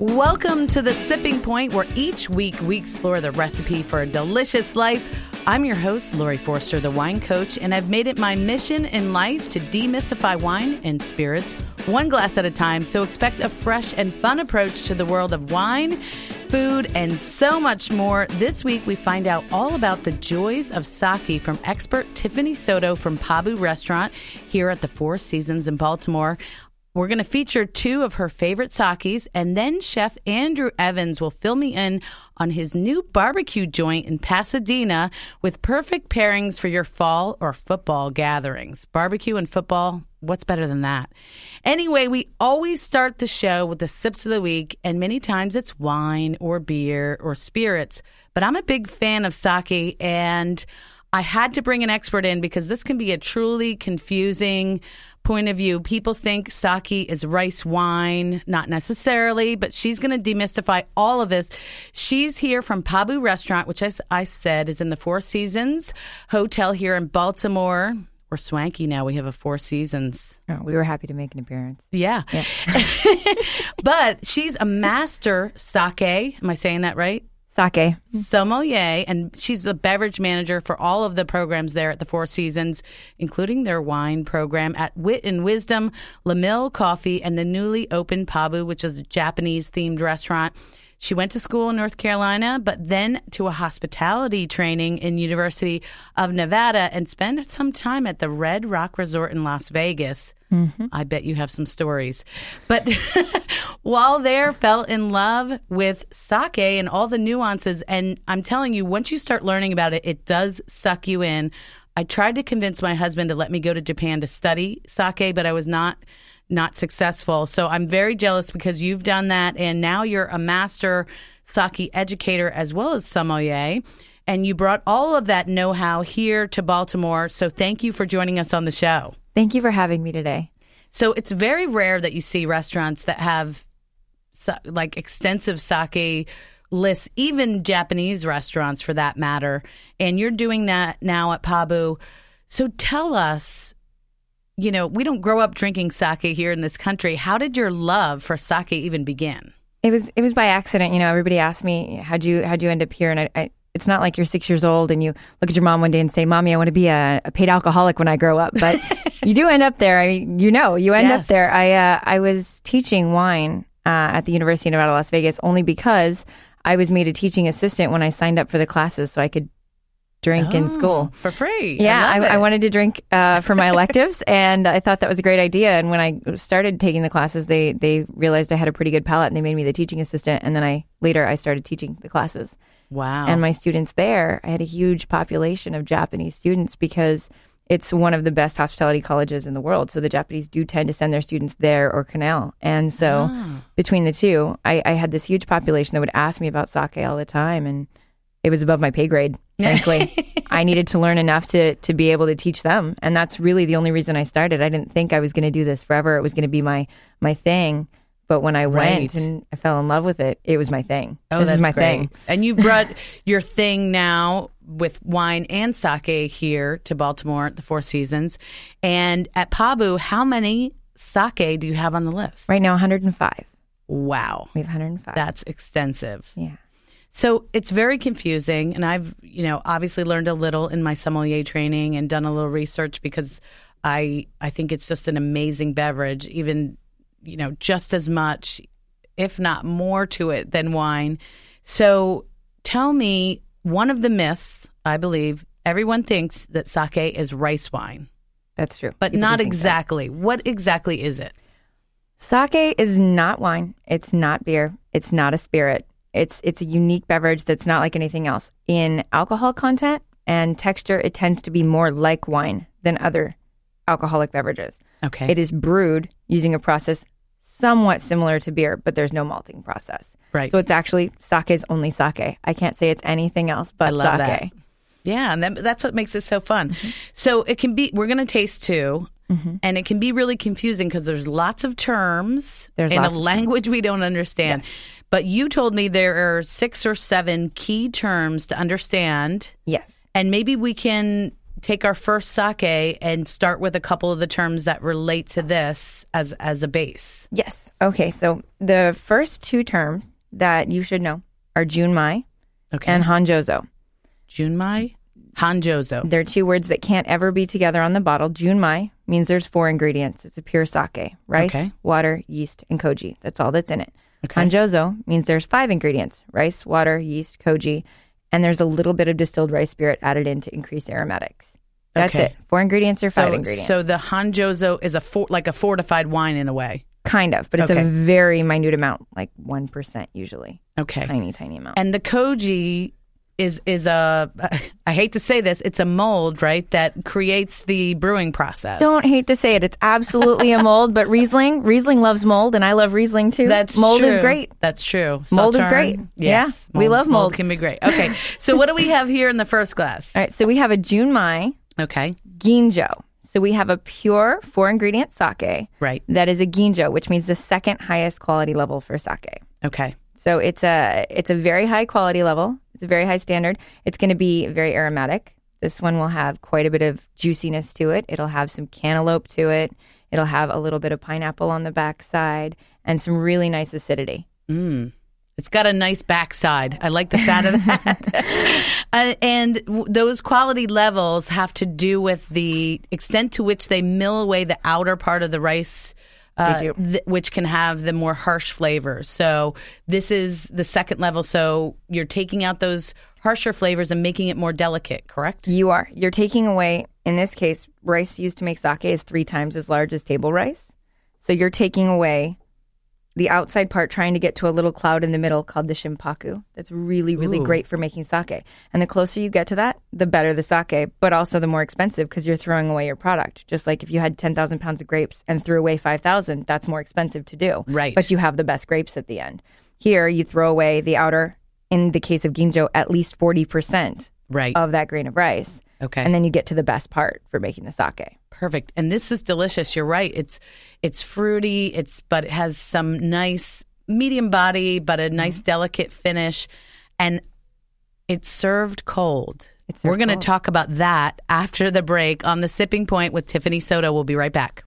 Welcome to the Sipping Point, where each week we explore the recipe for a delicious life. I'm your host, Laurie Forster, the wine coach, and I've made it my mission in life to demystify wine and spirits one glass at a time. So expect a fresh and fun approach to the world of wine, food, and so much more. This week we find out all about the joys of sake from expert Tiffany Soto from Pabu Restaurant here at the Four Seasons in Baltimore. We're going to feature two of her favorite sakis, and then Chef Andrew Evans will fill me in on his new barbecue joint in Pasadena with perfect pairings for your fall or football gatherings. Barbecue and football, what's better than that? Anyway, we always start the show with the sips of the week, and many times it's wine or beer or spirits. But I'm a big fan of sake, and I had to bring an expert in because this can be a truly confusing point of view. People think sake is rice wine, not necessarily, but she's going to demystify all of this. She's here from Pabu Restaurant, which, as I said, is in the Four Seasons Hotel here in Baltimore. We're swanky now. We have a Four Seasons. Oh, we were happy to make an appearance. Yeah. yeah. but she's a master sake. Am I saying that right? Sake. Sommelier, and she's the beverage manager for all of the programs there at the Four Seasons, including their wine program at Wit and Wisdom, Lamill Coffee, and the newly opened Pabu, which is a Japanese themed restaurant. She went to school in North Carolina, but then to a hospitality training in University of Nevada and spent some time at the Red Rock Resort in Las Vegas. Mm-hmm. I bet you have some stories. But while there, fell in love with sake and all the nuances. And I'm telling you, once you start learning about it, it does suck you in. I tried to convince my husband to let me go to Japan to study sake, but I was not not successful. So I'm very jealous because you've done that and now you're a master sake educator as well as sommelier. And you brought all of that know how here to Baltimore. So thank you for joining us on the show. Thank you for having me today. So it's very rare that you see restaurants that have like extensive sake lists, even Japanese restaurants for that matter. And you're doing that now at Pabu. So tell us you know, we don't grow up drinking sake here in this country. How did your love for sake even begin? It was it was by accident. You know, everybody asked me, "How'd you how'd you end up here?" And I, I it's not like you're six years old and you look at your mom one day and say, "Mommy, I want to be a, a paid alcoholic when I grow up." But you do end up there. I mean, you know, you end yes. up there. I uh, I was teaching wine uh, at the University of Nevada, Las Vegas, only because I was made a teaching assistant when I signed up for the classes, so I could drink oh, in school for free. Yeah, I, I, I wanted to drink uh, for my electives, and I thought that was a great idea. And when I started taking the classes, they they realized I had a pretty good palate, and they made me the teaching assistant. And then I later I started teaching the classes. Wow! And my students there, I had a huge population of Japanese students because it's one of the best hospitality colleges in the world. So the Japanese do tend to send their students there or Cornell. And so ah. between the two, I, I had this huge population that would ask me about sake all the time, and it was above my pay grade. Frankly, I needed to learn enough to to be able to teach them, and that's really the only reason I started. I didn't think I was going to do this forever. It was going to be my my thing. But when I right. went and I fell in love with it, it was my thing. Oh, this that's is my great. thing. And you brought your thing now with wine and sake here to Baltimore at the Four Seasons. And at Pabu, how many sake do you have on the list? Right now, 105. Wow. We have 105. That's extensive. Yeah. So it's very confusing. And I've, you know, obviously learned a little in my sommelier training and done a little research because I I think it's just an amazing beverage, even, you know, just as much, if not more to it than wine. So tell me one of the myths, I believe, everyone thinks that sake is rice wine. That's true. But People not exactly. That. What exactly is it? Sake is not wine. It's not beer. It's not a spirit. It's it's a unique beverage that's not like anything else. In alcohol content and texture, it tends to be more like wine than other alcoholic beverages. Okay. It is brewed using a process somewhat similar to beer, but there's no malting process. Right. So it's actually sake is only sake. I can't say it's anything else but I love sake. That. Yeah, and that, that's what makes it so fun. Mm-hmm. So it can be. We're going to taste 2 mm-hmm. and it can be really confusing because there's lots of terms there's in a language we don't understand. Yes. But you told me there are six or seven key terms to understand. Yes. And maybe we can take our first sake and start with a couple of the terms that relate to this as as a base. Yes. Okay. So the first two terms that you should know are Junmai Okay. and Honjozo. Junmai, Honjozo. They're two words that can't ever be together on the bottle. Junmai means there's four ingredients. It's a pure sake: rice, Okay. water, yeast, and koji. That's all that's in it. Okay. Honjozo means there's five ingredients: rice, water, yeast, koji, and there's a little bit of distilled rice spirit added in to increase aromatics. That's Okay. it. Four ingredients or So, five ingredients. so the Honjozo is a for, like a fortified wine in a way. kind of, but it's Okay. a very minute amount, like 1% usually. Okay. Tiny, tiny amount. And the koji is is a I hate to say this, it's a mold, right, that creates the brewing process. Don't hate to say it. It's absolutely a mold, but Riesling, Riesling loves mold, and I love Riesling too. That's mold true. is great. That's true. Mold is great. Yes. Yeah, we love mold. can be great. Okay. So what do we have here in the first glass? All right, so we have a Junmai Okay. Ginjo. So we have a pure four ingredient sake Right. that is a Ginjo, which means the second highest quality level for sake. Okay. So it's a it's a very high quality level. It's a very high standard. It's going to be very aromatic. This one will have quite a bit of juiciness to it. It'll have some cantaloupe to it. It'll have a little bit of pineapple on the backside and some really nice acidity. Mm. It's got a nice backside. I like the sound of that. uh, and w- those quality levels have to do with the extent to which they mill away the outer part of the rice. Uh, th- which can have the more harsh flavors. So this is the second level. So you're taking out those harsher flavors and making it more delicate. Correct? You are. You're taking away, in this case, rice used to make sake is three times as large as table rice. So you're taking away the outside part, trying to get to a little cloud in the middle called the shimpaku. That's really, really Ooh. great for making sake. And the closer you get to that, the better the sake, but also the more expensive because you're throwing away your product. Just like if you had 10,000 pounds of grapes and threw away 5,000, that's more expensive to do. Right. But you have the best grapes at the end. Here, you throw away the outer, in the case of ginjo, at least 40% Right. of that grain of rice. okay. And then you get to the best part for making the sake. Perfect. And this is delicious. You're right. It's it's fruity. It's but it has some nice medium body, but a nice Mm-hmm. delicate finish, and it's served cold. It's We're going to talk about that after the break on the sipping point with Tiffany Soto. We'll be right back.